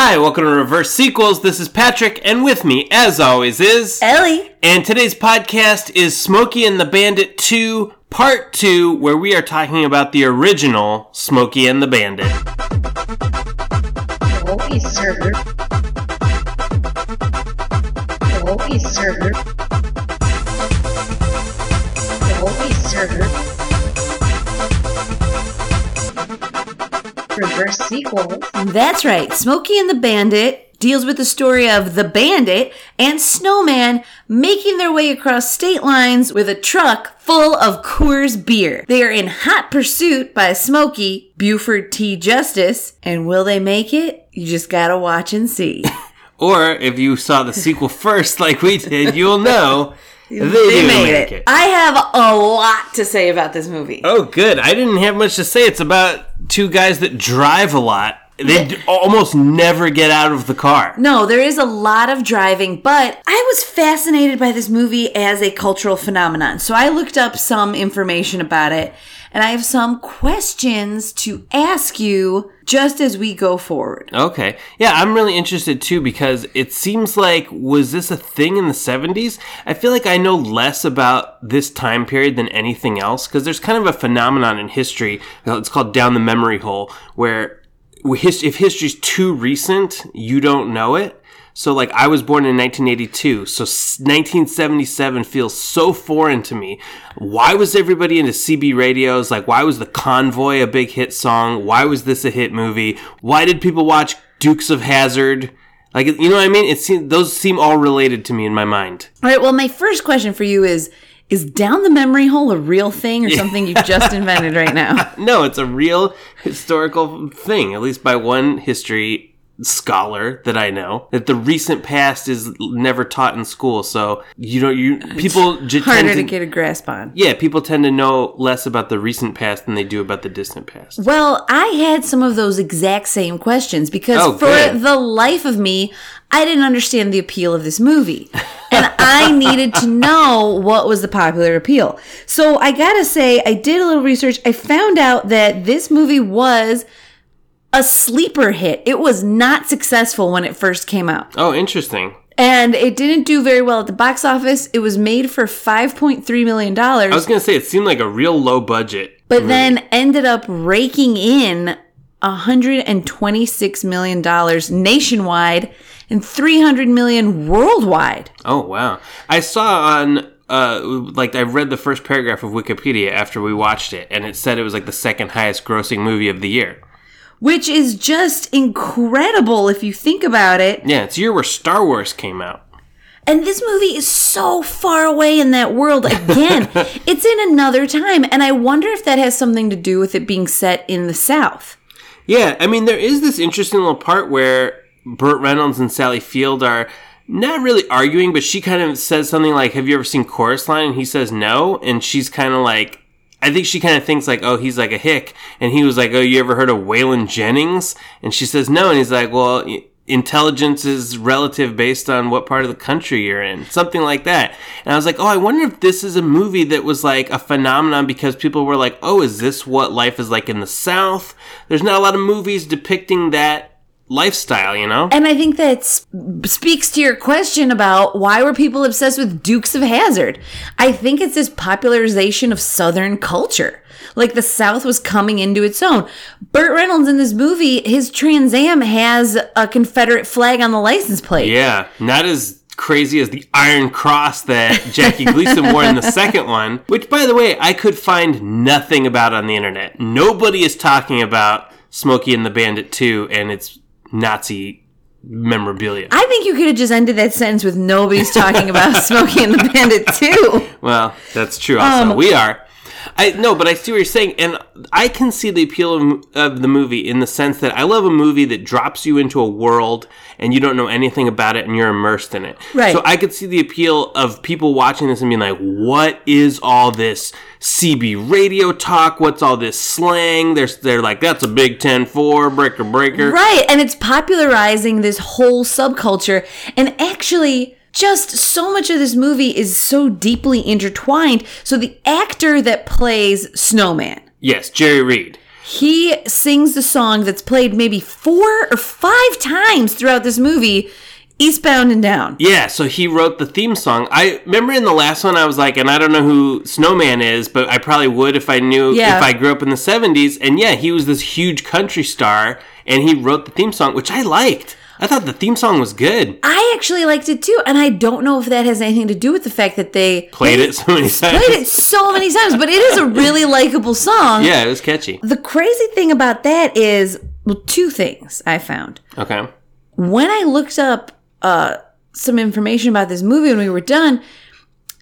Hi, welcome to Reverse Sequels. This is Patrick, and with me, as always, is Ellie. And today's podcast is Smokey and the Bandit 2, Part 2, where we are talking about the original Smokey and the Bandit. Holy sir. Holy sir. Holy sir. Reverse sequels. That's right. Smokey and the Bandit deals with the story of the bandit and snowman making their way across state lines with a truck full of Coors beer. They are in hot pursuit by Smokey, Buford T. Justice, and will they make it? You just gotta watch and see. Or if you saw the sequel first, like we did, you'll know they, they do made make it. it. I have a lot to say about this movie. Oh, good. I didn't have much to say. It's about two guys that drive a lot. They d- almost never get out of the car. No, there is a lot of driving, but I was fascinated by this movie as a cultural phenomenon. So I looked up some information about it, and I have some questions to ask you just as we go forward. Okay. Yeah, I'm really interested too because it seems like was this a thing in the 70s? I feel like I know less about this time period than anything else because there's kind of a phenomenon in history. It's called down the memory hole where if history's too recent, you don't know it. So like I was born in 1982, so 1977 feels so foreign to me. Why was everybody into CB radios? Like why was The Convoy a big hit song? Why was this a hit movie? Why did people watch Dukes of Hazzard? Like you know what I mean? It seems those seem all related to me in my mind. All right, well, my first question for you is Is down the memory hole a real thing or something you've just invented right now? No, it's a real historical thing, at least by one history scholar that I know. That the recent past is never taught in school, so you know, you people j- Harder tend to to, get a grasp on. yeah, people tend to know less about the recent past than they do about the distant past. Well, I had some of those exact same questions because Oh, for good. the life of me, I didn't understand the appeal of this movie. And I needed to know what was the popular appeal. So I gotta say, I did a little research. I found out that this movie was a sleeper hit. It was not successful when it first came out. Oh, interesting. And it didn't do very well at the box office. It was made for $5.3 million. I was gonna say it seemed like a real low budget. but then ended up raking in $126 million nationwide and 300 million worldwide. Oh wow! I saw on uh like I read the first paragraph of Wikipedia after we watched it, and it said it was like the second highest grossing movie of the year. Which is just incredible if you think about it. Yeah, it's the year where Star Wars came out. And this movie is so far away in that world. Again, it's in another time. And I wonder if that has something to do with it being set in the South. Yeah, I mean, there is this interesting little part where Burt Reynolds and Sally Field are not really arguing, but she kind of says something like, Have you ever seen Chorus Line? And he says no. And she's kind of like, I think she kind of thinks like, oh, he's like a hick. And he was like, oh, you ever heard of Waylon Jennings? And she says no. And he's like, well, intelligence is relative based on what part of the country you're in. Something like that. And I was like, oh, I wonder if this is a movie that was like a phenomenon because people were like, oh, is this what life is like in the South? There's not a lot of movies depicting that lifestyle, you know? And I think that speaks to your question about why were people obsessed with Dukes of Hazzard. I think it's this popularization of Southern culture. Like the South was coming into its own. Burt Reynolds in this movie, his Trans Am has a Confederate flag on the license plate. Yeah, not as crazy as the Iron Cross that Jackie Gleason wore in the second one, which, by the way, I could find nothing about on the internet. Nobody is talking about Smokey and the Bandit 2 and its Nazi memorabilia. I think you could have just ended that sentence with nobody's talking about Smokey and the Bandit too. Well, that's true. Also, Um, we are. I no, but I see what you're saying, and I can see the appeal of, of the movie in the sense that I love a movie that drops you into a world and you don't know anything about it and you're immersed in it. Right. So I could see the appeal of people watching this and being like, "What is all this CB radio talk? What's all this slang?" They're they're like, "That's a Big Ten four breaker breaker." Right. And it's popularizing this whole subculture. And actually, just so much of this movie is so deeply intertwined. So the actor that plays Snowman, Yes, Jerry Reed. He sings the song that's played maybe four or five times throughout this movie, Eastbound and Down. Yeah, so he wrote the theme song. I remember in the last one, I was like, and I don't know who Snowman is, but I probably would if I knew Yeah. if I grew up in the '70s. And yeah, he was this huge country star, and he wrote the theme song, which I liked. I thought the theme song was good. I actually liked it too, and I don't know if that has anything to do with the fact that they Played it so many times. played it so many times, but it is a really likable song. Yeah, it was catchy. The crazy thing about that is, well, two things I found. Okay. When I looked up uh, some information about this movie when we were done,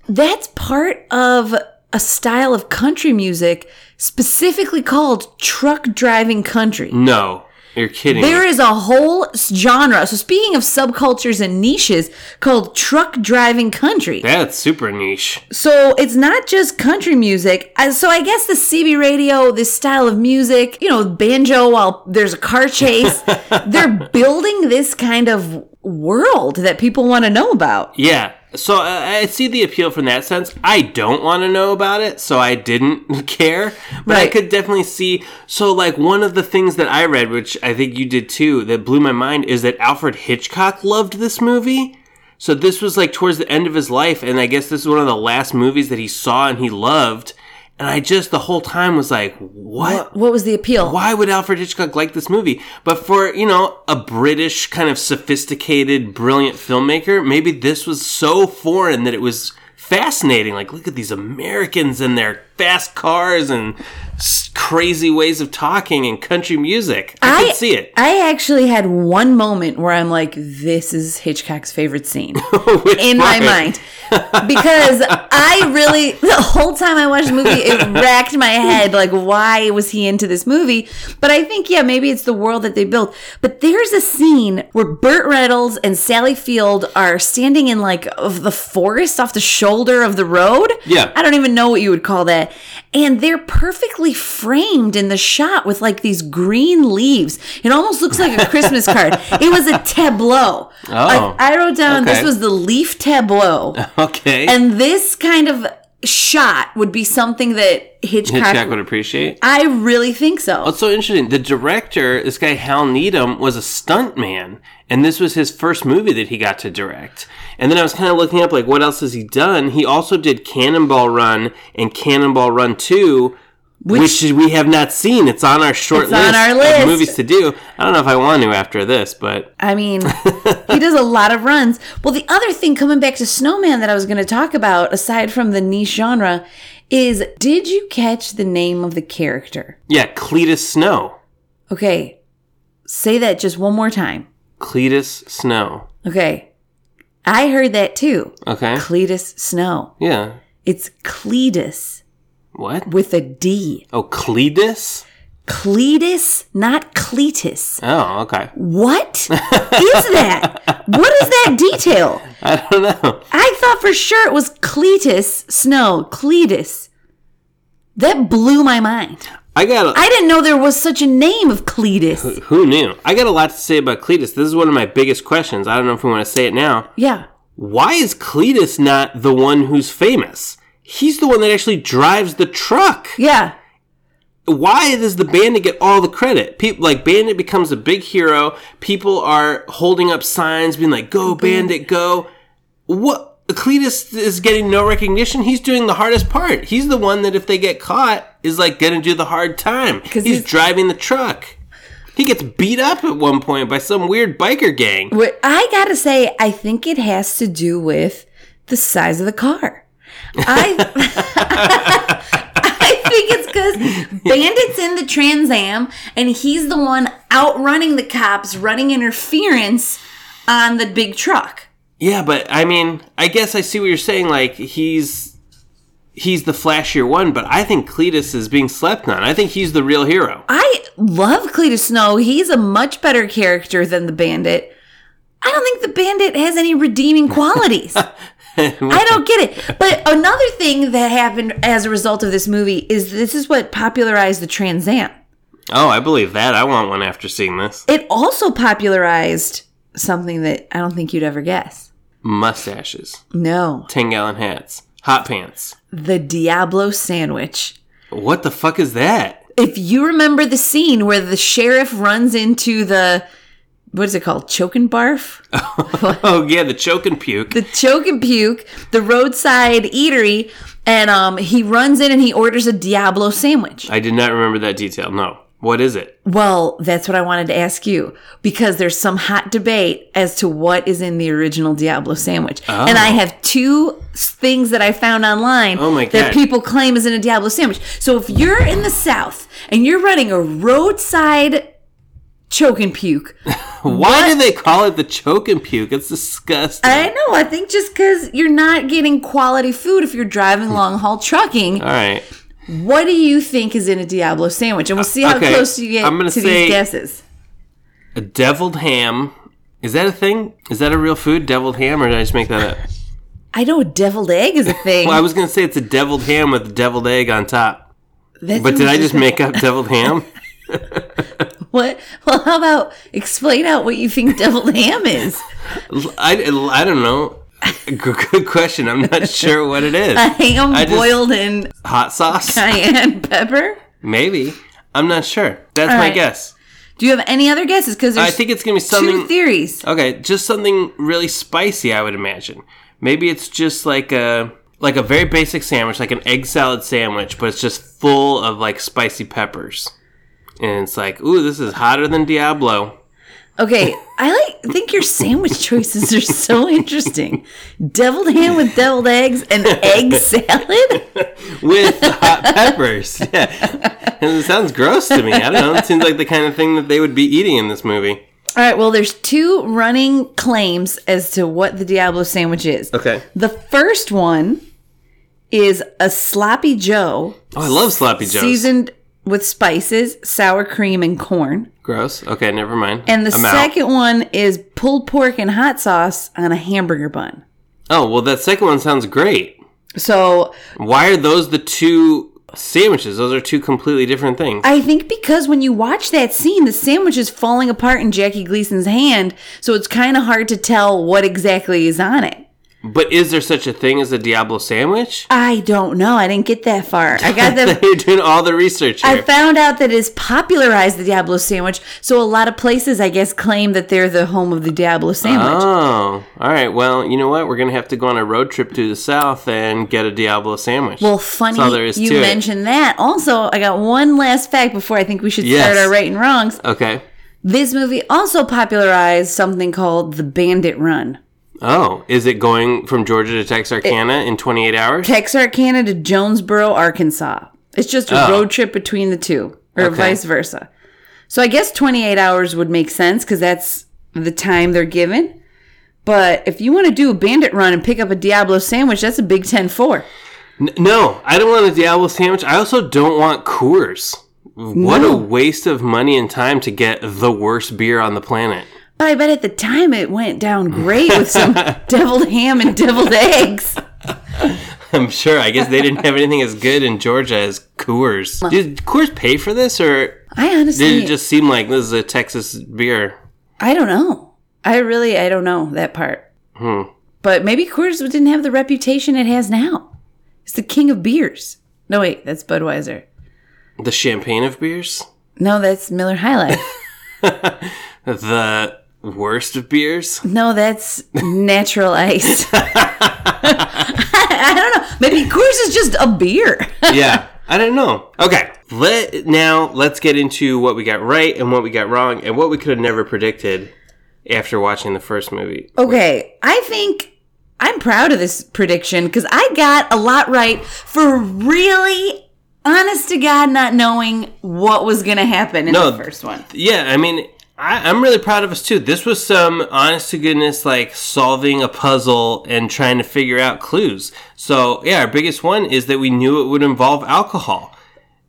that's part of a style of country music specifically called truck driving country. No, you're kidding. There me. is a whole genre. So speaking of subcultures and niches called truck driving country. That's super niche. So it's not just country music. So I guess the CB radio, this style of music, you know, banjo while there's a car chase, they're building this kind of world that people want to know about. Yeah. So uh, I see the appeal from that sense. I don't want to know about it, so I didn't care. But I could definitely see. So, like, one of the things that I read, which I think you did too, that blew my mind is that Alfred Hitchcock loved this movie. So, this was like towards the end of his life, and I guess this is one of the last movies that he saw and he loved. And I just, the whole time was like, what? What was the appeal? why would Alfred Hitchcock like this movie? But for, you know, a British kind of sophisticated, brilliant filmmaker, maybe this was so foreign that it was fascinating. Like, look at these Americans and their fast cars and crazy ways of talking and country music. I, could see it. I actually had one moment where I'm like, this is Hitchcock's favorite scene in my mind. Because I really, the whole time I watched the movie, it racked my head like, why was he into this movie? But I think, yeah, maybe it's the world that they built. But there's a scene where Burt Reynolds and Sally Field are standing in like of the forest off the shoulder of the road. Yeah. I don't even know what you would call that. And they're perfectly framed in the shot with like these green leaves. It almost looks like a Christmas card. It was a tableau. Oh. I, I wrote down this was the leaf tableau. Okay. And this kind of shot would be something that Hitchcock, Hitchcock would appreciate. I really think so. What's so interesting? The director, this guy Hal Needham, was a stunt man, and this was his first movie that he got to direct. And then I was kind of looking up, like, what else has he done? He also did Cannonball Run and Cannonball Run Two, which, we have not seen. It's on our short It's on our list, of movies to do. I don't know if I want to after this, but I mean, he does a lot of runs. Well, the other thing coming back to Snowman that I was going to talk about, aside from the niche genre, is did you catch the name of the character? yeah, Cletus Snow. Okay, say that just one more time. Cletus Snow. Okay, I heard that too. Okay. Cletus Snow. Yeah. It's Cledus What? with a D. Oh, Cledus? Cledus, not Cletus. Oh, okay. What is that? What is that detail? I don't know. I thought for sure it was Cletus Snow. Cletus. That blew my mind. I got. I didn't know there was such a name of Cletus. Who knew? I got a lot to say about Cletus. This is one of my biggest questions. I don't know if we want to say it now. Yeah. Why is Cletus not the one who's famous? He's the one that actually drives the truck. Yeah. Why does the bandit get all the credit? People like Bandit becomes a big hero. People are holding up signs, being like, "Go Bandit, go!" What? Cletus is getting no recognition. He's doing the hardest part. He's the one that, if they get caught, is like gonna do the hard time. 'Cause He's he's- driving the truck. He gets beat up at one point by some weird biker gang. What I gotta say, I think it has to do with the size of the car. I I think it's because Bandit's in the Trans Am and he's the one outrunning the cops, running interference on the big truck. Yeah, but I mean, I guess I see what you're saying. Like he's he's the flashier one, but I think Cletus is being slept on. I think he's the real hero. I love Cletus Snow. He's a much better character than the Bandit. I don't think the Bandit has any redeeming qualities. I don't get it. But another thing that happened as a result of this movie is this is what popularized the Trans Am. Oh, I believe that. I want one after seeing this. It also popularized something that I don't think you'd ever guess. Mustaches, No, ten gallon hats, hot pants. the Diablo sandwich. What the fuck is that? if you remember the scene where the sheriff runs into the what is it called? Choke and barf? Oh yeah, the choke and puke. the choke and puke, the roadside eatery, and um he runs in and he orders a Diablo sandwich. I did not remember that detail. No. What is it? Well, that's what I wanted to ask you because there's some hot debate as to what is in the original Diablo sandwich. And I have two things that I found online Oh my that people claim is in a Diablo sandwich. So if you're in the South and you're running a roadside choke and puke, Why do they call it the choke and puke? It's disgusting. I know, I think just because you're not getting quality food if you're driving hmm. long haul trucking, All right. what do you think is in a Diablo sandwich? And we'll see how okay, close you get I'm gonna to say- these guesses. A deviled ham. Is that a thing? Is that a real food? Deviled ham, or did I just make that up? I know a deviled egg is a thing. Well, I was gonna say it's a deviled ham with a deviled egg on top. That But did I just make up deviled ham? What? Well, how about explain out what you think deviled ham is? I, I don't know. Good, good question. I'm not sure what it is. A ham I just- boiled in Hot sauce? cayenne pepper? Maybe. I'm not sure. That's All my right. guess. Do you have any other guesses? Because I think it's gonna be two something. theories. Okay, just something really spicy. I would imagine. Maybe it's just like a like a very basic sandwich, like an egg salad sandwich, but it's just full of like spicy peppers. And it's like, ooh, this is hotter than Diablo. Okay, I like think your sandwich choices are so interesting. Deviled ham with deviled eggs and egg salad. with hot peppers. Yeah, and it sounds gross to me. I don't know. It seems like the kind of thing that they would be eating in this movie. All right, well, there's two running claims as to what the Diablo sandwich is. Okay. The first one is a sloppy Joe Oh, I love sloppy joes. seasoned with spices, sour cream, and corn. Gross. Okay, never mind. And the I'm out. second one is pulled pork and hot sauce on a hamburger bun. Oh well, that second one sounds great. So Why are those the two sandwiches? Those are two completely different things. I think because when you watch that scene, the sandwich is falling apart in Jackie Gleason's hand, so it's kind of hard to tell what exactly is on it. But is there such a thing as a Diablo sandwich? I don't know. I didn't get that far. I got the You're doing all the research I found out that it's popularized the Diablo sandwich, so a lot of places, I guess, claim that they're the home of the Diablo sandwich. Oh, all right. Well, you know what? We're gonna have to go on a road trip to the south and get a Diablo sandwich. well, funny That's there is you to it. mentioned that. Also, I got one last fact before I think we should Yes. start our right and wrongs. Okay. This movie also popularized something called the Bandit Run. Oh, is it going from Georgia to Texarkana in 28 hours? Texarkana to Jonesboro, Arkansas. It's just a Oh. road trip between the two, or Okay. vice versa. So I guess 28 hours would make sense because that's the time they're given. But if you want to do a bandit run and pick up a Diablo sandwich, that's a Big Ten 4. N- no, I don't want a Diablo sandwich. I also don't want Coors. What No. a waste of money and time to get the worst beer on the planet. But I bet at the time it went down great with some deviled ham and deviled eggs. I'm sure. I guess they didn't have anything as good in Georgia as Coors. Did Coors pay for this, or I honestly did it just seem like this is a Texas beer? I don't know. I really, I don't know that part. Hmm. But maybe Coors didn't have the reputation it has now. It's the king of beers. No, wait, that's Budweiser. The champagne of beers? No, that's Miller High Life. The worst of beers? no, that's Natural Ice. I don't know. Maybe Coors is just a beer. yeah, I don't know. Okay, let now let's get into what we got right and what we got wrong and what we could have never predicted after watching the first movie. Okay, I think I'm proud of this prediction because I got a lot right for really, honest to God, not knowing what was going to happen in No, the first one. Yeah, I mean, I, I'm really proud of us too. This was some honest to goodness, like solving a puzzle and trying to figure out clues. So, yeah, our biggest one is that we knew it would involve alcohol.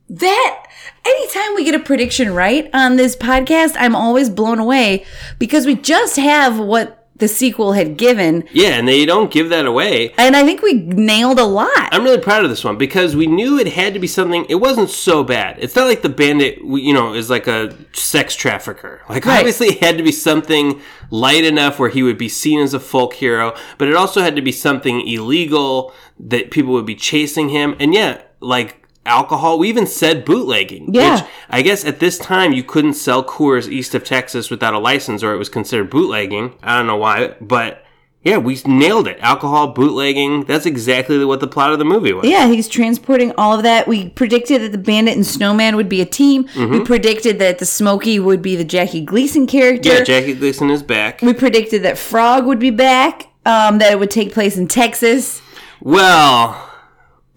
That anytime we get a prediction right on this podcast, I'm always blown away because we just have what the sequel had given, Yeah, and they don't give that away. and I think we nailed a lot. I'm really proud of this one because we knew it had to be something. It wasn't so bad. It's not like the bandit, you know, is like a sex trafficker. Like Right. obviously, it had to be something light enough where he would be seen as a folk hero, but it also had to be something illegal that people would be chasing him. And yeah, like alcohol. We even said bootlegging. Yeah. Which I guess at this time you couldn't sell Coors east of Texas without a license or it was considered bootlegging. I don't know why, but yeah, we nailed it. Alcohol, bootlegging. That's exactly what the plot of the movie was. Yeah, he's transporting all of that. We predicted that the Bandit and Snowman would be a team. Mm-hmm. We predicted that the Smokey would be the Jackie Gleason character. Yeah, Jackie Gleason is back. we predicted that Frog would be back. Um, that it would take place in Texas Well,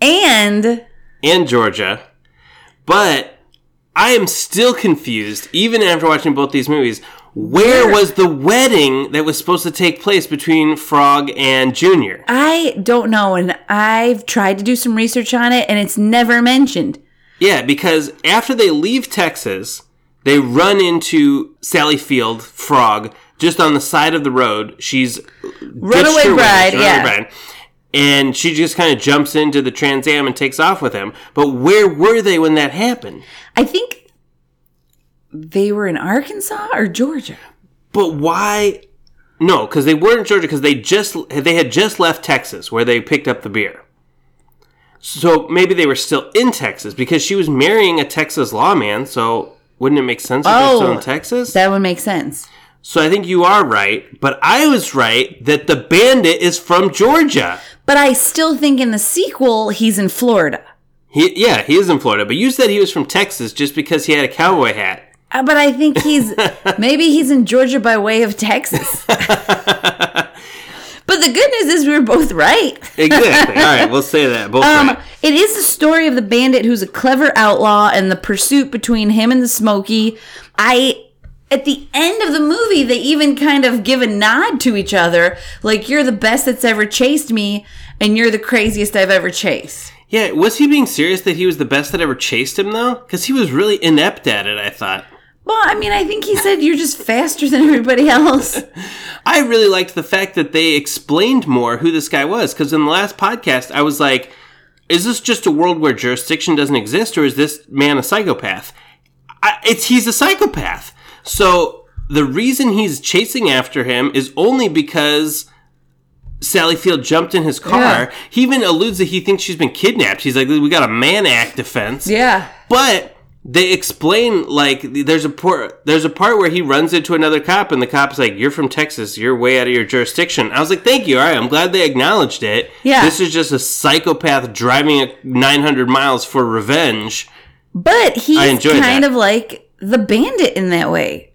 and and Georgia. But I am still confused, even after watching both these movies. Where Where- was the wedding that was supposed to take place between Frog and Junior? I don't know. And I've tried to do some research on it, and it's never mentioned. Yeah, because after they leave Texas, they run into Sally Field, Frog, just on the side of the road. She's Runaway bride, yeah. bride, and she just kind of jumps into the Trans Am and takes off with him. But where were they when that happened? I think they were in Arkansas or Georgia. But why? No, because they weren't in Georgia because they just they had just left Texas where they picked up the beer. So maybe they were still in Texas because she was marrying a Texas lawman. So wouldn't it make sense if they're still Oh, in Texas? That would make sense. So I think you are right, but I was right that the bandit is from Georgia. But I still think in the sequel, he's in Florida. He, yeah, he is in Florida, but you said he was from Texas just because he had a cowboy hat. Uh, But I think he's maybe he's in Georgia by way of Texas. but the good news is we were both right. Exactly. All right, we'll say that. Both Um, right. it is the story of the bandit who's a clever outlaw and the pursuit between him and the Smoky. I at the end of the movie, they even kind of give a nod to each other, like you're the best that's ever chased me, and you're the craziest I've ever chased. Yeah, was he being serious that he was the best that ever chased him though? Because he was really inept at it. I thought. Well, I mean, I think he said you're just faster than everybody else. I really liked the fact that they explained more who this guy was. Because in the last podcast, I was like, "Is this just a world where jurisdiction doesn't exist, or is this man a psychopath?" I, it's he's a psychopath. So the reason he's chasing after him is only because Sally Field jumped in his car. Yeah. He even alludes that he thinks she's been kidnapped. He's like, "We got a Mann Act defense." Yeah. But they explain like there's a part there's a part where he runs into another cop and the cop's like, "You're from Texas. You're way out of your jurisdiction." I was like, "Thank you. All right, I'm glad they acknowledged it." Yeah. This is just a psychopath driving at 900 miles for revenge. But he's kind that. of like the bandit in that way.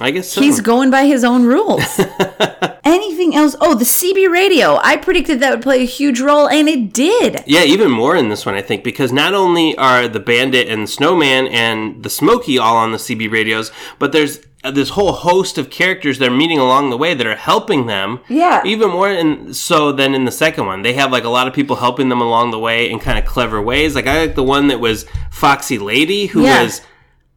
I guess so. He's going by his own rules. Anything else? Oh, the CB radio. I predicted that would play a huge role, and it did. yeah, even more in this one, I think, because not only are the Bandit and the Snowman and the Smoky all on the CB radios, but there's this whole host of characters they're meeting along the way that are helping them. Yeah. Even more in, so than in the second one. They have like a lot of people helping them along the way in kind of clever ways. Like I like the one that was Foxy Lady, who Yeah. was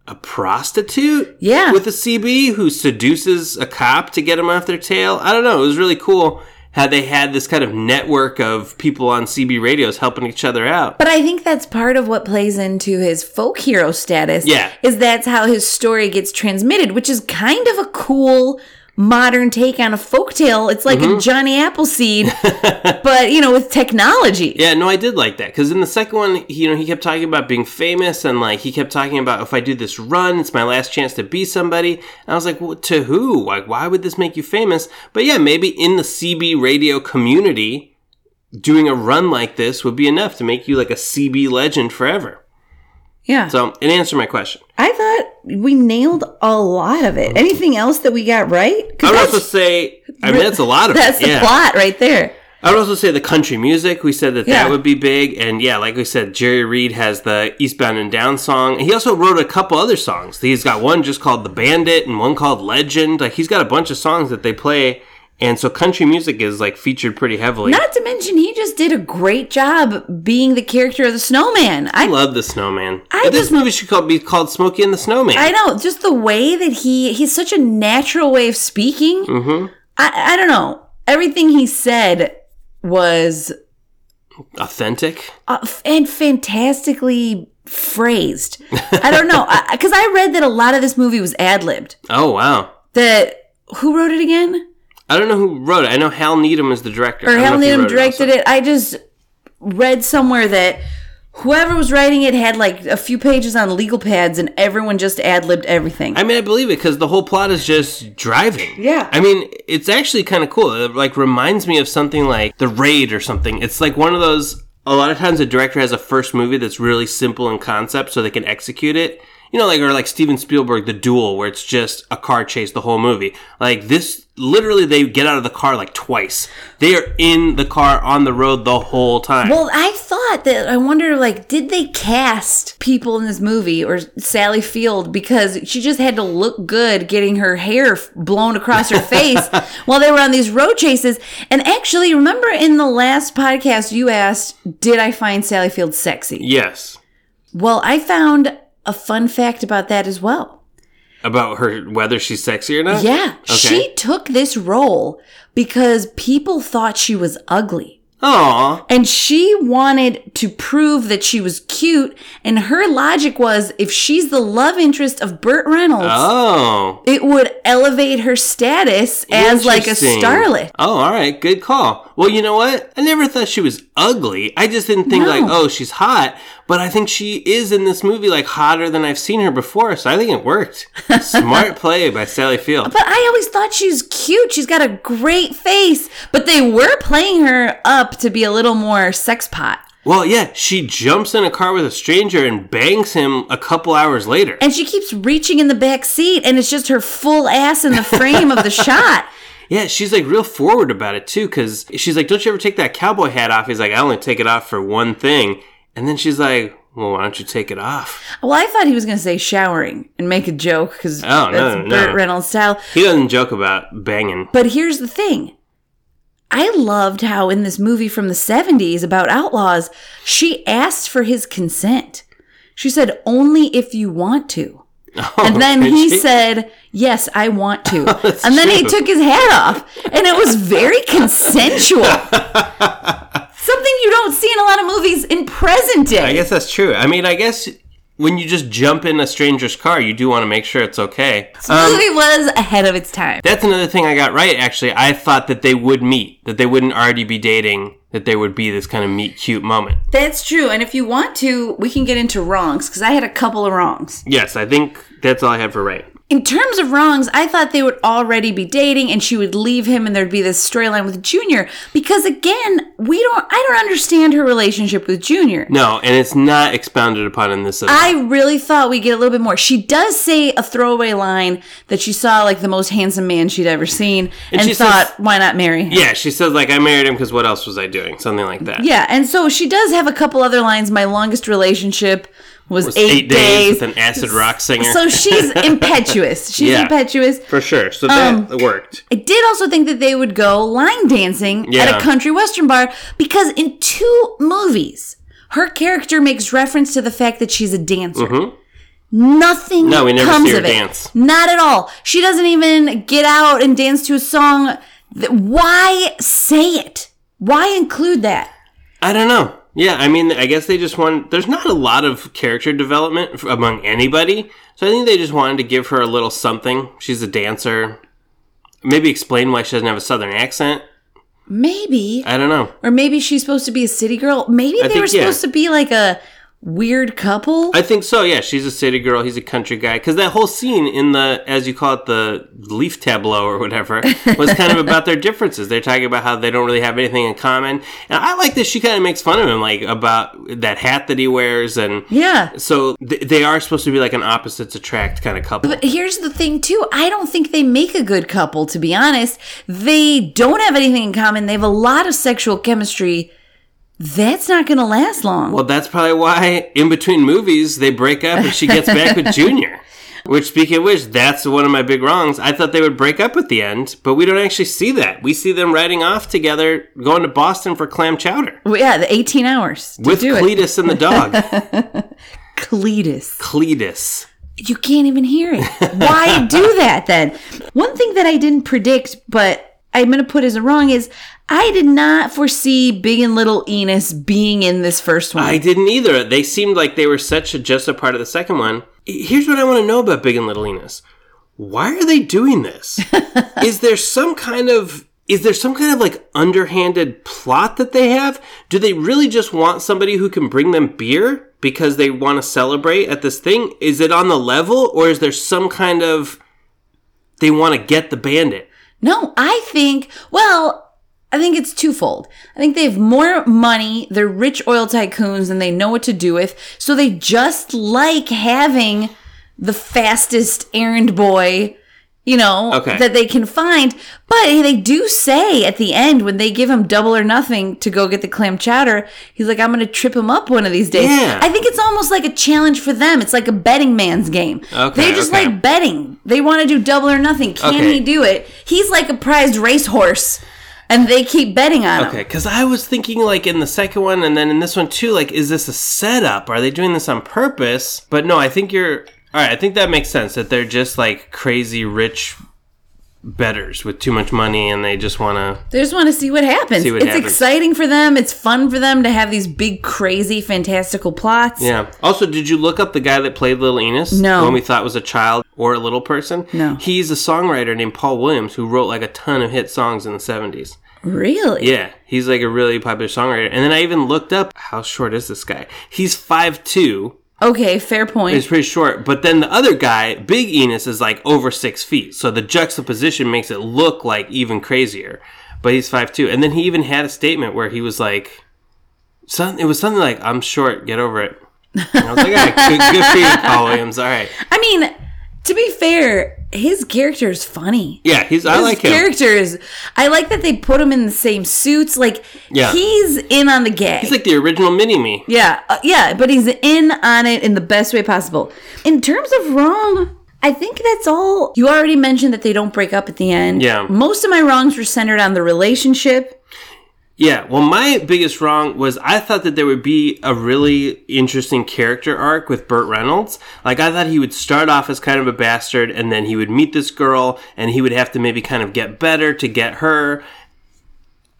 a prostitute Yeah. with a CB who seduces a cop to get him off their tail. I don't know. It was really cool how they had this kind of network of people on CB radios helping each other out. But I think that's part of what plays into his folk hero status. Yeah. Is that's how his story gets transmitted, which is kind of a cool modern take on a folktale. It's like Mm-hmm. a Johnny Appleseed, but you know, with technology. Yeah, no, I did like that because in the second one, you know, he kept talking about being famous and like he kept talking about if I do this run, it's my last chance to be somebody. And I was like, well, to who? Like, why would this make you famous? But yeah, maybe in the CB radio community, doing a run like this would be enough to make you like a CB legend forever. Yeah. So it answered my question. I thought we nailed a lot of it. Anything else that we got right? I would also say, I mean, that's a lot of that's it. the yeah. plot right there. I would also say the country music. We said that Yeah. that would be big, and yeah, like we said, Jerry Reed has the Eastbound and Down song. He also wrote a couple other songs. He's got one just called "The Bandit" and one called "Legend." Like he's got a bunch of songs that they play, and so country music is like featured pretty heavily. Not to mention, he just did a great job being the character of the snowman. I I love the Snowman. I this just- movie should call, be called "Smokey and the Snowman." I know just the way that he he's such a natural way of speaking. mm-hmm. I I don't know. Everything he said was Authentic. uh, and fantastically phrased. I don't know because I, read that a lot of this movie was ad libbed. Oh wow. That who wrote it again? I don't know who wrote it. I know Hal Needham is the director. Or Hal Needham directed also. it. I just read somewhere that whoever was writing it had like a few pages on legal pads and everyone just ad libbed everything. I mean, I believe it because the whole plot is just driving. Yeah. I mean, it's actually kind of cool. It like reminds me of something like The Raid or something. It's like one of those. A lot of times, a director has a first movie that's really simple in concept, so they can execute it. You know, like or like Steven Spielberg, The Duel, where it's just a car chase the whole movie. Like this, literally, they get out of the car like twice. They are in the car on the road the whole time. well, I thought that I wonder like did they cast people in this movie or Sally Field because she just had to look good getting her hair blown across her face while they were on these road chases. And actually, remember in the last podcast you asked, did I find Sally Field sexy? yes, Well, I found a fun fact about that as well. about her whether she's sexy or not. Yeah, Okay. she took this role because people thought she was ugly. Aw. And she wanted to prove that she was cute. And her logic was if she's the love interest of Burt Reynolds, Oh. it would elevate her status as like a starlet. Oh, all right, good call. Well, you know what? I never thought she was ugly. I just didn't think No. like, oh, she's hot. But I think she is in this movie like hotter than I've seen her before. So I think it worked. Smart play by Sally Field. But I always thought she was cute. She's got a great face. But they were playing her up to be a little more sex pot. Well, yeah, she jumps in a car with a stranger and bangs him a couple hours later. And she keeps reaching in the back seat, and it's just her full ass in the frame of the shot. Yeah, she's like real forward about it too, because she's like, "Don't you ever take that cowboy hat off?" He's like, "I only take it off for one thing," and then she's like, "Well, why don't you take it off?" Well, I thought he was going to say showering and make a joke because Oh, that's no, Burt. Reynolds' style. He doesn't joke about banging. But here's the thing. I loved how in this movie from the 70s about outlaws, she asked for his consent. She said, only if you want to. Oh, and then he she? said, Yes, I want to. Oh, that's and then he took his hat off. And it was very consensual. Something you don't see in a lot of movies in present day. I guess that's true. I mean, I guess when you just jump in a stranger's car, you do want to make sure it's okay. the um, movie was ahead of its time. That's another thing I got right, actually. I thought that they would meet, that they wouldn't already be dating, that there would be this kind of meet cute moment. That's true. And if you want to, we can get into wrongs because I had a couple of wrongs. Yes, I think that's all I had for right. In terms of wrongs, I thought they would already be dating and she would leave him and there'd be this storyline with Junior. Because again, we don't I don't understand her relationship with Junior. No, and it's not expounded upon in this at all. I really thought we'd get a little bit more. She does say a throwaway line that she saw like the most handsome man she'd ever seen and, she thought, says- why not marry him? yeah, she says, like, I married him because what else was I doing? Something like that. Yeah, and so she does have a couple other lines. My longest relationship was, was eight, eight days with an acid rock singer. So she's impetuous. She's Yeah. impetuous. For sure. So that Um, worked. I did also think that they would go line dancing at a country western bar because in two movies, her character makes reference to the fact that she's a dancer. Nothing Mm-hmm. No, we never comes see her of it. dance. Not at all. She doesn't even get out and dance to a song. Why say it? Why include that? I don't know. Yeah, I mean, I guess they just want. There's not a lot of character development among anybody, so I think they just wanted to give her a little something. She's a dancer. Maybe explain why she doesn't have a southern accent. Maybe. I don't know. Or maybe she's supposed to be a city girl. Maybe they think, were yeah. supposed to be like a weird couple. I think so. Yeah, she's a city girl. He's a country guy. Because that whole scene in the, as you call it, the leaf tableau or whatever, was kind of about their differences. They're talking about how they don't really have anything in common, and I like that she kind of makes fun of him, like about that hat that he wears, and yeah. so th- they are supposed to be like an opposites attract kind of couple. But here's the thing, too. I don't think they make a good couple, to be honest. They don't have anything in common. They have a lot of sexual chemistry. That's not going to last long. Well, that's probably why in between movies they break up and she gets back with Junior. Which, speaking of which, that's one of my big wrongs. I thought they would break up at the end, but we don't actually see that. We see them riding off together, going to Boston for clam chowder Well, yeah, the 18 hours with do it. Cletus and the dog. Cletus. Cletus. You can't even hear it. Why do that then? One thing that I didn't predict, but I'm going to put as a wrong is I did not foresee Big and Little Enos being in this first one. I didn't either. They seemed like they were such a just a part of the second one. Here's what I want to know about Big and Little Enos. Why are they doing this? Is there some kind of is there some kind of like underhanded plot that they have? Do they really just want somebody who can bring them beer because they want to celebrate at this thing? Is it on the level or is there some kind of they want to get the bandit? No, I think, well, I think it's twofold. I think they have more money, they're rich oil tycoons, and they know what to do with. So they just like having the fastest errand boy, you know, Okay. that they can find. But they do say at the end, when they give him double or nothing to go get the clam chowder, he's like, I'm going to trip him up one of these days. Yeah. I think it's almost like a challenge for them. It's like a betting man's game. Okay, they just okay. like betting. They want to do double or nothing. Can Okay. he do it? He's like a prized racehorse, and they keep betting on him. Okay, because I was thinking like in the second one and then in this one too, like, is this a setup? Are they doing this on purpose? But no, I think you're. All right, I think that makes sense that they're just like crazy rich betters with too much money and they just want to. They just want to see what happens. See what it's happens. exciting for them. It's fun for them to have these big, crazy, fantastical plots. Yeah. Also, did you look up the guy that played Little Enos? No. The one we thought was a child or a little person? No. He's a songwriter named Paul Williams who wrote like a ton of hit songs in the 70s. Really? Yeah, he's like a really popular songwriter. And then I even looked up how short is this guy? He's 5'2. Okay, fair point. He's pretty short. But then the other guy, Big Enos, is like over six feet. So the juxtaposition makes it look like even crazier. But he's 5'2. And then he even had a statement where he was like, some, it was something like, I'm short, get over it. And I was like, all right, good, good for you, Paul Williams. All right. I mean, to be fair, his character is funny. Yeah, he's, I his like him. I like that they put him in the same suits. Like, Yeah. he's in on the gag. He's like the original mini me. Yeah, uh, yeah, but he's in on it in the best way possible. In terms of wrong, I think that's all. You already mentioned that they don't break up at the end. Yeah. Most of my wrongs were centered on the relationship. Yeah, well, my biggest wrong was I thought that there would be a really interesting character arc with Burt Reynolds. Like, I thought he would start off as kind of a bastard, and then he would meet this girl, and he would have to maybe kind of get better to get her.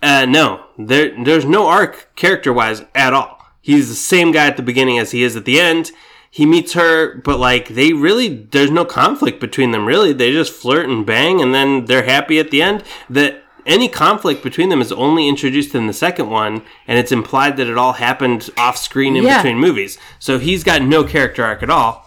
Uh, no, there, there's no arc character wise at all. He's the same guy at the beginning as he is at the end. He meets her, but like they really, there's no conflict between them. Really, they just flirt and bang, and then they're happy at the end. That any conflict between them is only introduced in the second one, and it's implied that it all happened off screen in Yeah. between movies. So he's got no character arc at all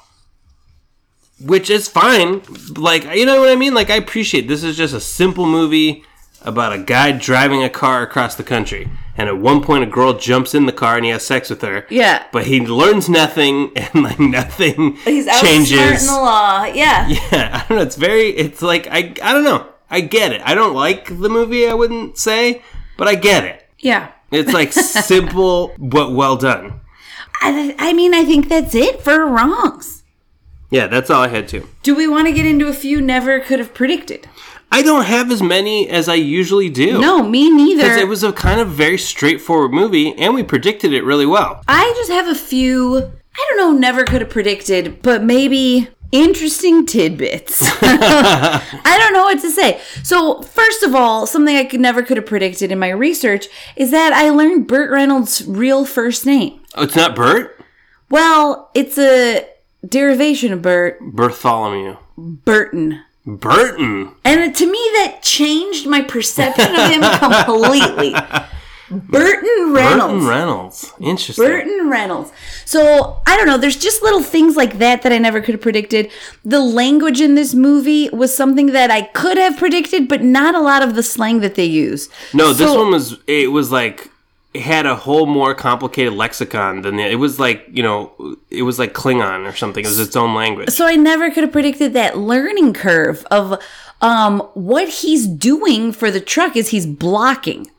which is fine. Like, you know what I mean? Like, I appreciate this is just a simple movie about a guy driving a car across the country. And at one point, a girl jumps in the car and he has sex with her. Yeah. But he learns nothing and, like, nothing He's changes. the law. Yeah. Yeah, I don't know. It's very, it's like, I, I don't know. I get it. I don't like the movie, I wouldn't say, but I get it. Yeah. It's like simple, but well done. I, I mean, I think that's it for wrongs. Yeah, that's all I had to. Do we want to get into a few never could have predicted? I don't have as many as I usually do. No, me neither. Because it was a kind of very straightforward movie, and we predicted it really well. I just have a few, I don't know, never could have predicted, but maybe interesting tidbits. I don't know what to say. So, first of all, something I could never could have predicted in my research is that I learned Burt Reynolds' real first name. Oh, it's not Bert? Well, it's a derivation of Burt, Bartholomew. Burton. Burton. And to me, that changed my perception of him completely. Burton Reynolds. Burton Reynolds. Interesting. Burton Reynolds. So I don't know. There's just little things like that that I never could have predicted. The language in this movie was something that I could have predicted, but not a lot of the slang that they use. No, this one was, it was like, it had a whole more complicated lexicon than the, it was like, you know, it was like Klingon or something. It was its own language. So I never could have predicted that learning curve of um, what he's doing for the truck is he's blocking.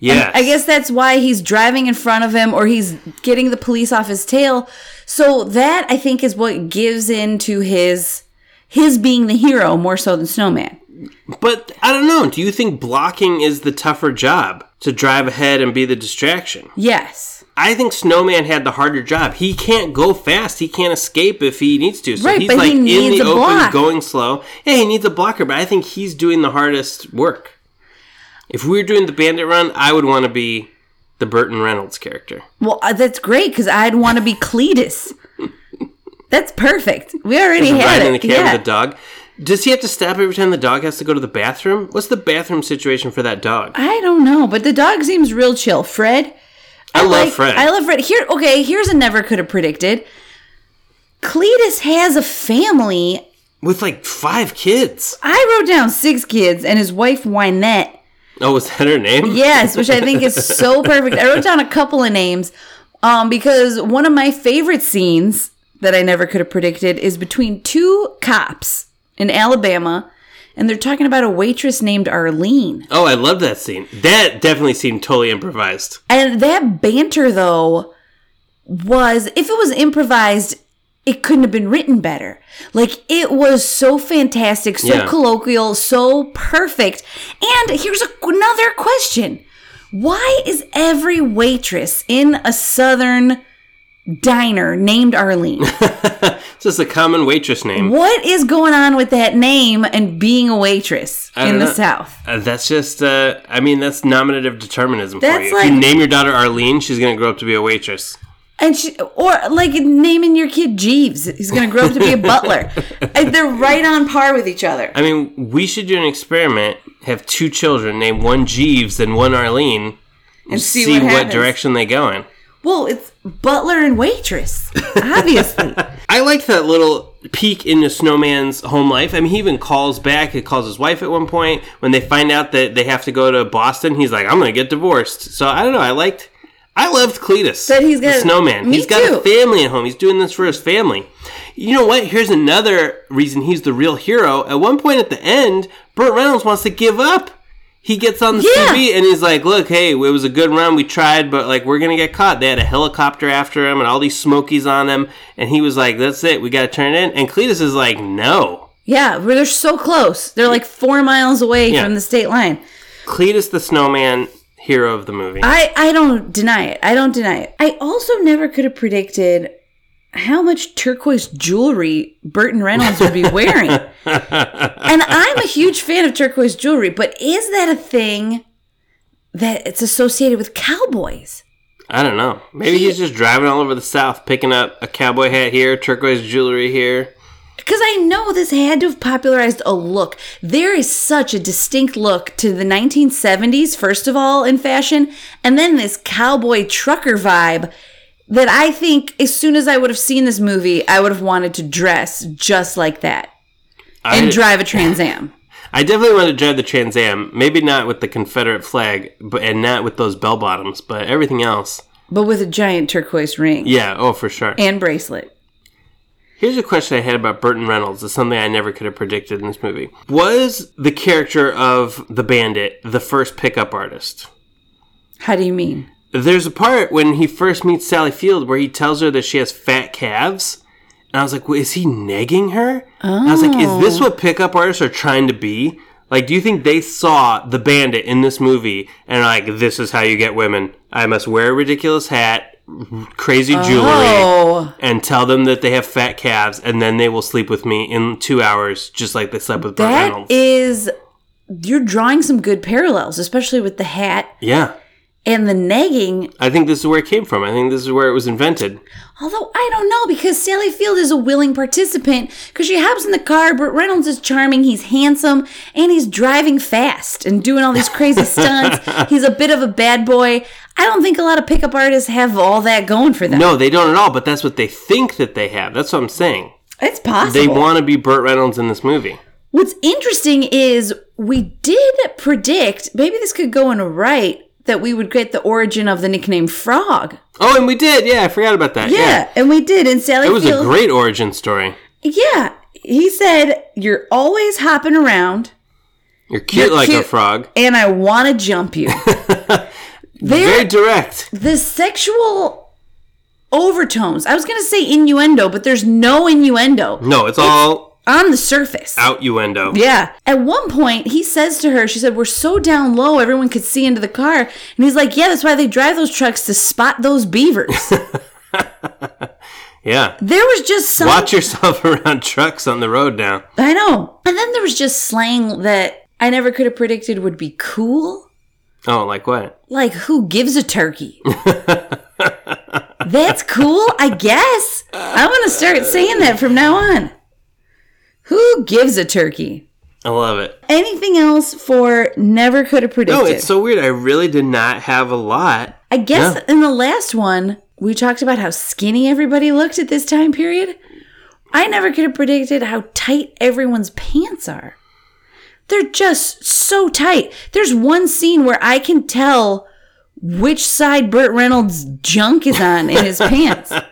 Yes. I guess that's why he's driving in front of him or he's getting the police off his tail. So that I think is what gives into his his being the hero more so than Snowman. But I don't know. Do you think blocking is the tougher job to drive ahead and be the distraction? Yes. I think Snowman had the harder job. He can't go fast. He can't escape if he needs to. So Right, he's but he like in needs the a open, block. going slow. Yeah, he needs a blocker, but I think he's doing the hardest work. If we were doing the Bandit Run, I would want to be the Burton Reynolds character. Well, uh, that's great because I'd want to be Cletus. that's perfect. We already had riding in it. the cab yeah. with the dog. Does he have to stop every time the dog has to go to the bathroom? What's the bathroom situation for that dog? I don't know, but the dog seems real chill. Fred. I love Fred. I love Fred. Here, okay, here's a never could have predicted. Cletus has a family. With like five kids. I wrote down six kids and his wife Wynette. Oh, was that her name? Yes, which I think is so perfect. I wrote down a couple of names um, because one of my favorite scenes that I never could have predicted is between two cops in Alabama, and they're talking about a waitress named Arlene. Oh, I love that scene. That definitely seemed totally improvised. And that banter, though, was if it was improvised, it couldn't have been written better. Like it was so fantastic, so Yeah. colloquial, so perfect. And here's a, another question: Why is every waitress in a southern diner named Arlene? It's just a common waitress name. what is going on with that name and being a waitress in don't the know. South? Uh, that's just, uh, I mean, that's nominative determinism for That's you. if you name your daughter Arlene, she's going to grow up to be a waitress. And she, or like naming your kid Jeeves, he's going to grow up to be a butler. And they're right on par with each other. I mean, we should do an experiment, have two children, name one Jeeves and one Arlene, And see what happens. direction they go in. Well, it's butler and waitress, obviously. I liked that little peek into Snowman's home life. I mean, he even calls back. He calls his wife at one point when they find out that they have to go to Boston. He's like, "I'm going to get divorced." So I don't know. I liked. I loved Cledus. That he's the got- snowman. me he's got a family at home. He's doing this for his family. You know what? Here's another reason he's the real hero. At one point at the end, Burt Reynolds wants to give up. He gets on the Yeah. TV and he's like, "Look, hey, it was a good run. We tried, but like we're gonna get caught." They had a helicopter after him and all these smokies on him, and he was like, "That's it. We got to turn it in." And Cledus is like, "No." yeah, they're so close. They're like four miles away Yeah. from the state line. Cledus the snowman, hero of the movie. I, I don't deny it. I don't deny it. I also never could have predicted how much turquoise jewelry Burton Reynolds would be wearing. and I'm a huge fan of turquoise jewelry, but is that a thing that it's associated with cowboys? I don't know. Maybe he's just driving all over the South, picking up a cowboy hat here, turquoise jewelry here. Because I know this had to have popularized a look. There is such a distinct look to the 1970s, first of all, in fashion, and then this cowboy trucker vibe that I think as soon as I would have seen this movie, I would have wanted to dress just like that and drive a Trans Am. I definitely want to drive the Trans Am. Maybe not with the Confederate flag, but and not with those bell bottoms, but everything else. But with a giant turquoise ring Yeah. Oh, for sure. and bracelet. Here's a question I had about Burton Reynolds. It's something I never could have predicted in this movie. Was the character of the bandit the first pickup artist? How do you mean? There's a part when he first meets Sally Field where he tells her that she has fat calves. And I was like, well, is he negging her? And I was like, is this oh. what pickup artists are trying to be? Like, do you think they saw the bandit in this movie and are like, this is how you get women? I must wear a ridiculous hat, crazy jewelry, Oh, and tell them that they have fat calves, and then they will sleep with me in two hours, just like they slept with Burt that Reynolds. is. You're drawing some good parallels, especially with the hat yeah. and the nagging. I think this is where it came from. I think this is where it was invented. Although I don't know because Sally Field is a willing participant because she hops in the car. Burt Reynolds is charming, he's handsome, and he's driving fast and doing all these crazy stunts. He's a bit of a bad boy. I don't think a lot of pickup artists have all that going for them. No, they don't at all, but that's what they think that they have. That's what I'm saying. It's possible. They want to be Burt Reynolds in this movie. What's interesting is we did predict, maybe this could go in a right, that we would get the origin of the nickname Frog. Oh, and we did. Yeah, I forgot about that. Yeah, Yeah. and we did. And Sally It was Field. a great origin story. yeah. He said, You're always hopping around. You're cute You're like a frog. and I want to jump you. Very direct. the sexual overtones. I was going to say innuendo, but there's no innuendo No, it's all on the surface. out uendo. Yeah. At one point, he says to her, she said, We're so down low, everyone could see into the car. And he's like, Yeah, that's why they drive those trucks to spot those beavers. Yeah. there was just some. Watch yourself around trucks on the road now. I know. And then there was just slang that I never could have predicted would be cool. Oh, like what? Like, who gives a turkey? That's cool, I guess. I'm going to start saying that from now on. Who gives a turkey? I love it. Anything else for never could have predicted? No, it's so weird. I really did not have a lot. I guess Yeah. in the last one, we talked about how skinny everybody looked at this time period. I never could have predicted how tight everyone's pants are. They're just so tight. There's one scene where I can tell which side Burt Reynolds' junk is on in his pants.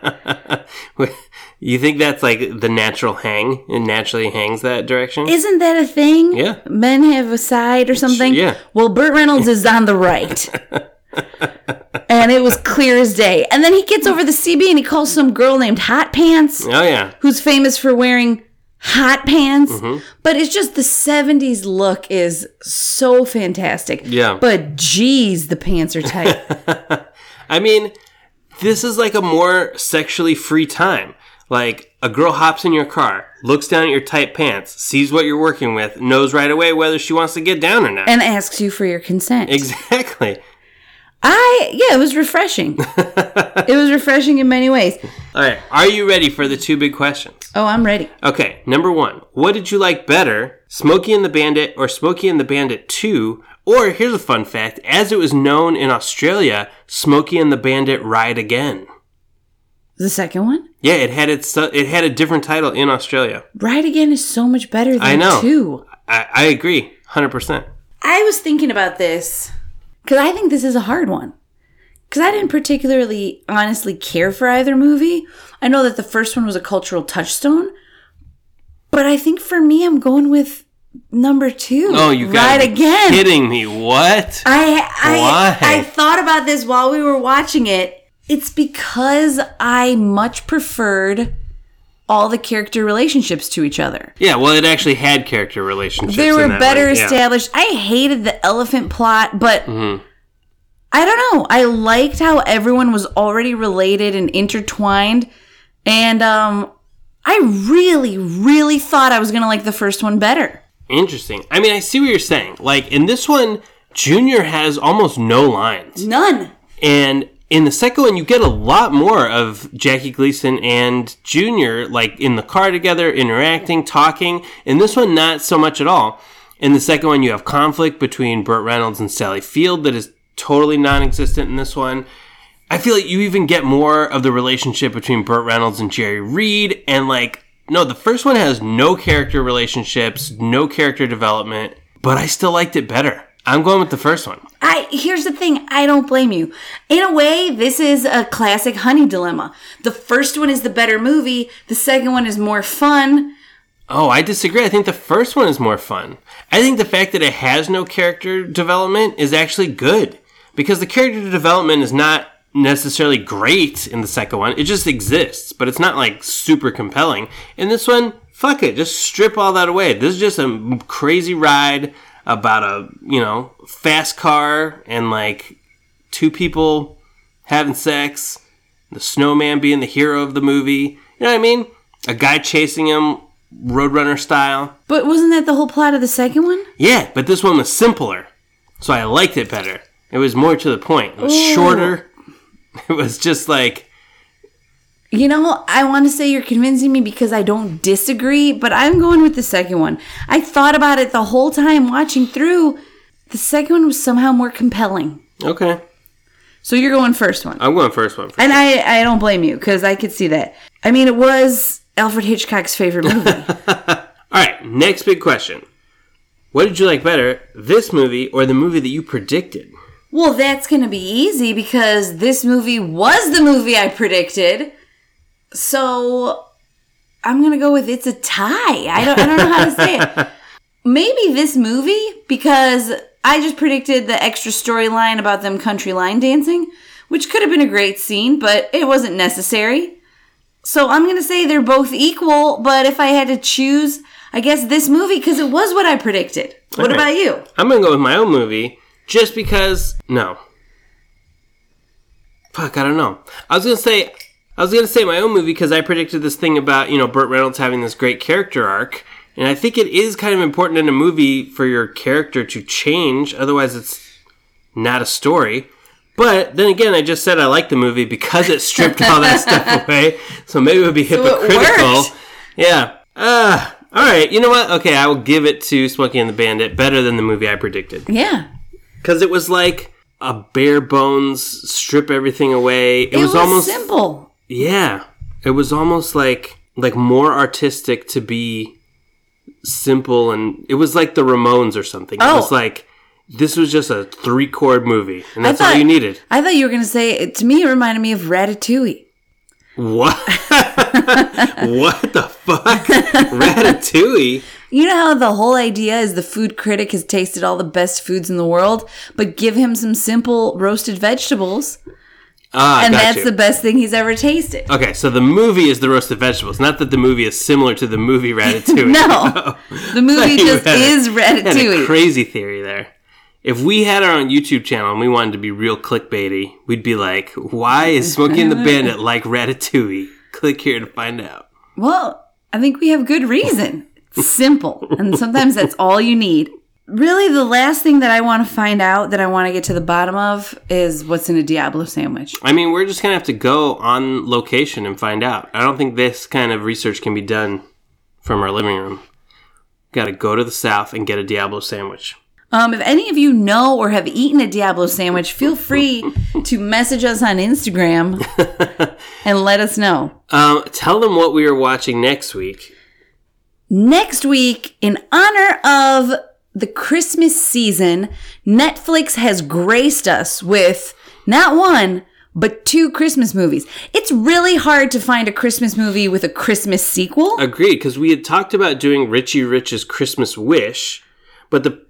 You think that's like the natural hang? It naturally hangs that direction? Isn't that a thing? Yeah. Men have a side or something? Yeah. Well, Burt Reynolds is on the right. and it was clear as day. And then he gets over the CB and he calls some girl named Hot Pants, oh, yeah. who's famous for wearing hot pants. Mm-hmm. But it's just the 70s look is so fantastic. Yeah. But geez, the pants are tight. I mean, this is like a more sexually free time. Like a girl hops in your car, looks down at your tight pants, sees what you're working with, knows right away whether she wants to get down or not. and asks you for your consent. exactly. I, yeah, it was refreshing. it was refreshing in many ways. All right. Are you ready for the two big questions? Oh, I'm ready. Okay. Number one, what did you like better, Smokey and the Bandit or Smokey and the Bandit 2? Or here's a fun fact as it was known in Australia, Smokey and the Bandit Ride Again. The second one? Yeah, it had its it had a different title in Australia. Ride Again is so much better than I know. two. I, I agree, hundred percent. I was thinking about this because I think this is a hard one. Because I didn't particularly honestly care for either movie. I know that the first one was a cultural touchstone, but I think for me, I'm going with number two. Oh, you got Ride Again. kidding me? What? I I Why? I thought about this while we were watching it. It's because I much preferred all the character relationships to each other. Yeah, well, it actually had character relationships. they were better one, yeah. established. I hated the elephant plot, but Mm-hmm. I don't know. I liked how everyone was already related and intertwined, and um, I really, really thought I was gonna like the first one better. Interesting. I mean, I see what you're saying. Like in this one, Junior has almost no lines, None. and in the second one, you get a lot more of Jackie Gleason and Junior, like in the car together, interacting, talking. In this one, not so much at all. In the second one, you have conflict between Burt Reynolds and Sally Field that is totally non-existent in this one. I feel like you even get more of the relationship between Burt Reynolds and Jerry Reed, and like, no, the first one has no character relationships, no character development, but I still liked it better. I'm going with the first one. I here's the thing, I don't blame you. In a way, this is a classic honey dilemma. The first one is the better movie, the second one is more fun. Oh, I disagree. I think the first one is more fun. I think the fact that it has no character development is actually good because the character development is not necessarily great in the second one. It just exists, but it's not like super compelling. In this one, fuck it, just strip all that away. This is just a crazy ride about a, you know, fast car and like two people having sex, the snowman being the hero of the movie. You know what I mean? A guy chasing him Roadrunner style. But wasn't that the whole plot of the second one? Yeah, but this one was simpler. So I liked it better. It was more to the point. It was shorter. It was just like, You know, I want to say you're convincing me because I don't disagree, but I'm going with the second one. I thought about it the whole time watching through. The second one was somehow more compelling. okay, So you're going first one. I'm going first one. And I, I don't blame you because I could see that. I mean, it was Alfred Hitchcock's favorite movie. All right, next big question. What did you like better, this movie or the movie that you predicted? well, that's going to be easy because this movie was the movie I predicted. So I'm going to go with it's a tie. I don't, I don't know how to say it. Maybe this movie because I just predicted the extra storyline about them country line dancing, which could have been a great scene, but it wasn't necessary. So I'm going to say they're both equal, but if I had to choose, I guess this movie because it was what I predicted. What Okay. about you? I'm gonna go with my own movie just because. No. Fuck, I don't know. I was gonna say, I was gonna say my own movie because I predicted this thing about you know Burt Reynolds having this great character arc, and I think it is kind of important in a movie for your character to change. Otherwise, it's not a story. But then again, I just said I like the movie because it stripped all that stuff away. So maybe it would be hypocritical. worked. yeah. Uh, All right, you know what? Okay, I will give it to Smokey and the Bandit better than the movie I predicted. Yeah. Because it was like a bare bones, strip everything away. It, It, was, was, almost simple. Yeah, it was almost like like more artistic to be simple, and it was like the Ramones or something. It Oh. was like this was just a three chord movie, and that's all you needed. I thought you were going to say, it, to me, it reminded me of Ratatouille. What? what the fuck? Ratatouille. You know how the whole idea is the food critic has tasted all the best foods in the world, but give him some simple roasted vegetables, Ah, and that's you. the best thing he's ever tasted. Okay, so the movie is the roasted vegetables. Not that the movie is similar to the movie Ratatouille. No, the movie just is a Ratatouille. crazy theory there. If we had our own YouTube channel and we wanted to be real clickbaity, we'd be like, "Why is Smokey and the Bandit like Ratatouille?" Click here to find out. Well, I think we have good reason. It's simple, and sometimes that's all you need. Really, the last thing that I want to find out that I want to get to the bottom of is what's in a Diablo sandwich. I mean, we're just gonna have to go on location and find out. I don't think this kind of research can be done from our living room. Got to go to the south and get a Diablo sandwich. Um, if any of you know or have eaten a Diablo sandwich, feel free to message us on Instagram and let us know. Um, tell them what we are watching next week. Next week, in honor of the Christmas season, Netflix has graced us with not one, but two Christmas movies. It's really hard to find a Christmas movie with a Christmas sequel. Agreed, because we had talked about doing Richie Rich's Christmas Wish, but the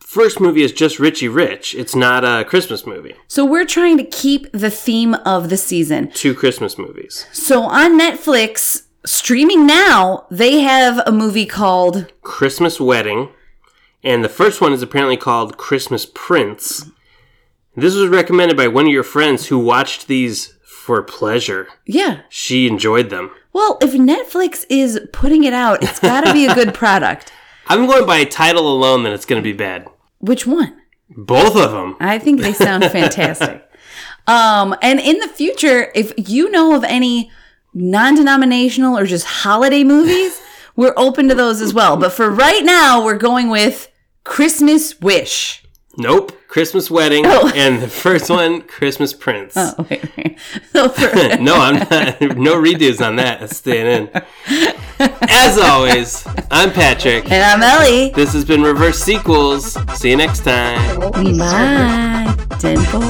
first movie is just Richie Rich. It's not a Christmas movie. So we're trying to keep the theme of the season. Two Christmas movies. So on Netflix, streaming now, they have a movie called Christmas Wedding, and the first one is apparently called Christmas Prince. This was recommended by one of your friends who watched these for pleasure. Yeah. She enjoyed them. Well, if Netflix is putting it out, it's got to be a good product. I'm going by title alone that it's going to be bad. Which one? Both of them. I think they sound fantastic. Um, and in the future, if you know of any non-denominational or just holiday movies, we're open to those as well. But for right now, we're going with Christmas Wish. Nope. Christmas Wedding, Oh. and the first one, Christmas Prince. Oh, wait, wait. No, I'm not. No redos on that. It's staying in. As always, I'm Patrick. and I'm Ellie. This has been Reverse Sequels. See you next time. It won't be served. Bye. Ten four.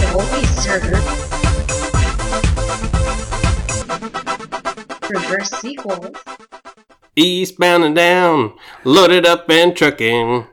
It won't be served. Reverse sequels. Eastbound and down, loaded up and trucking.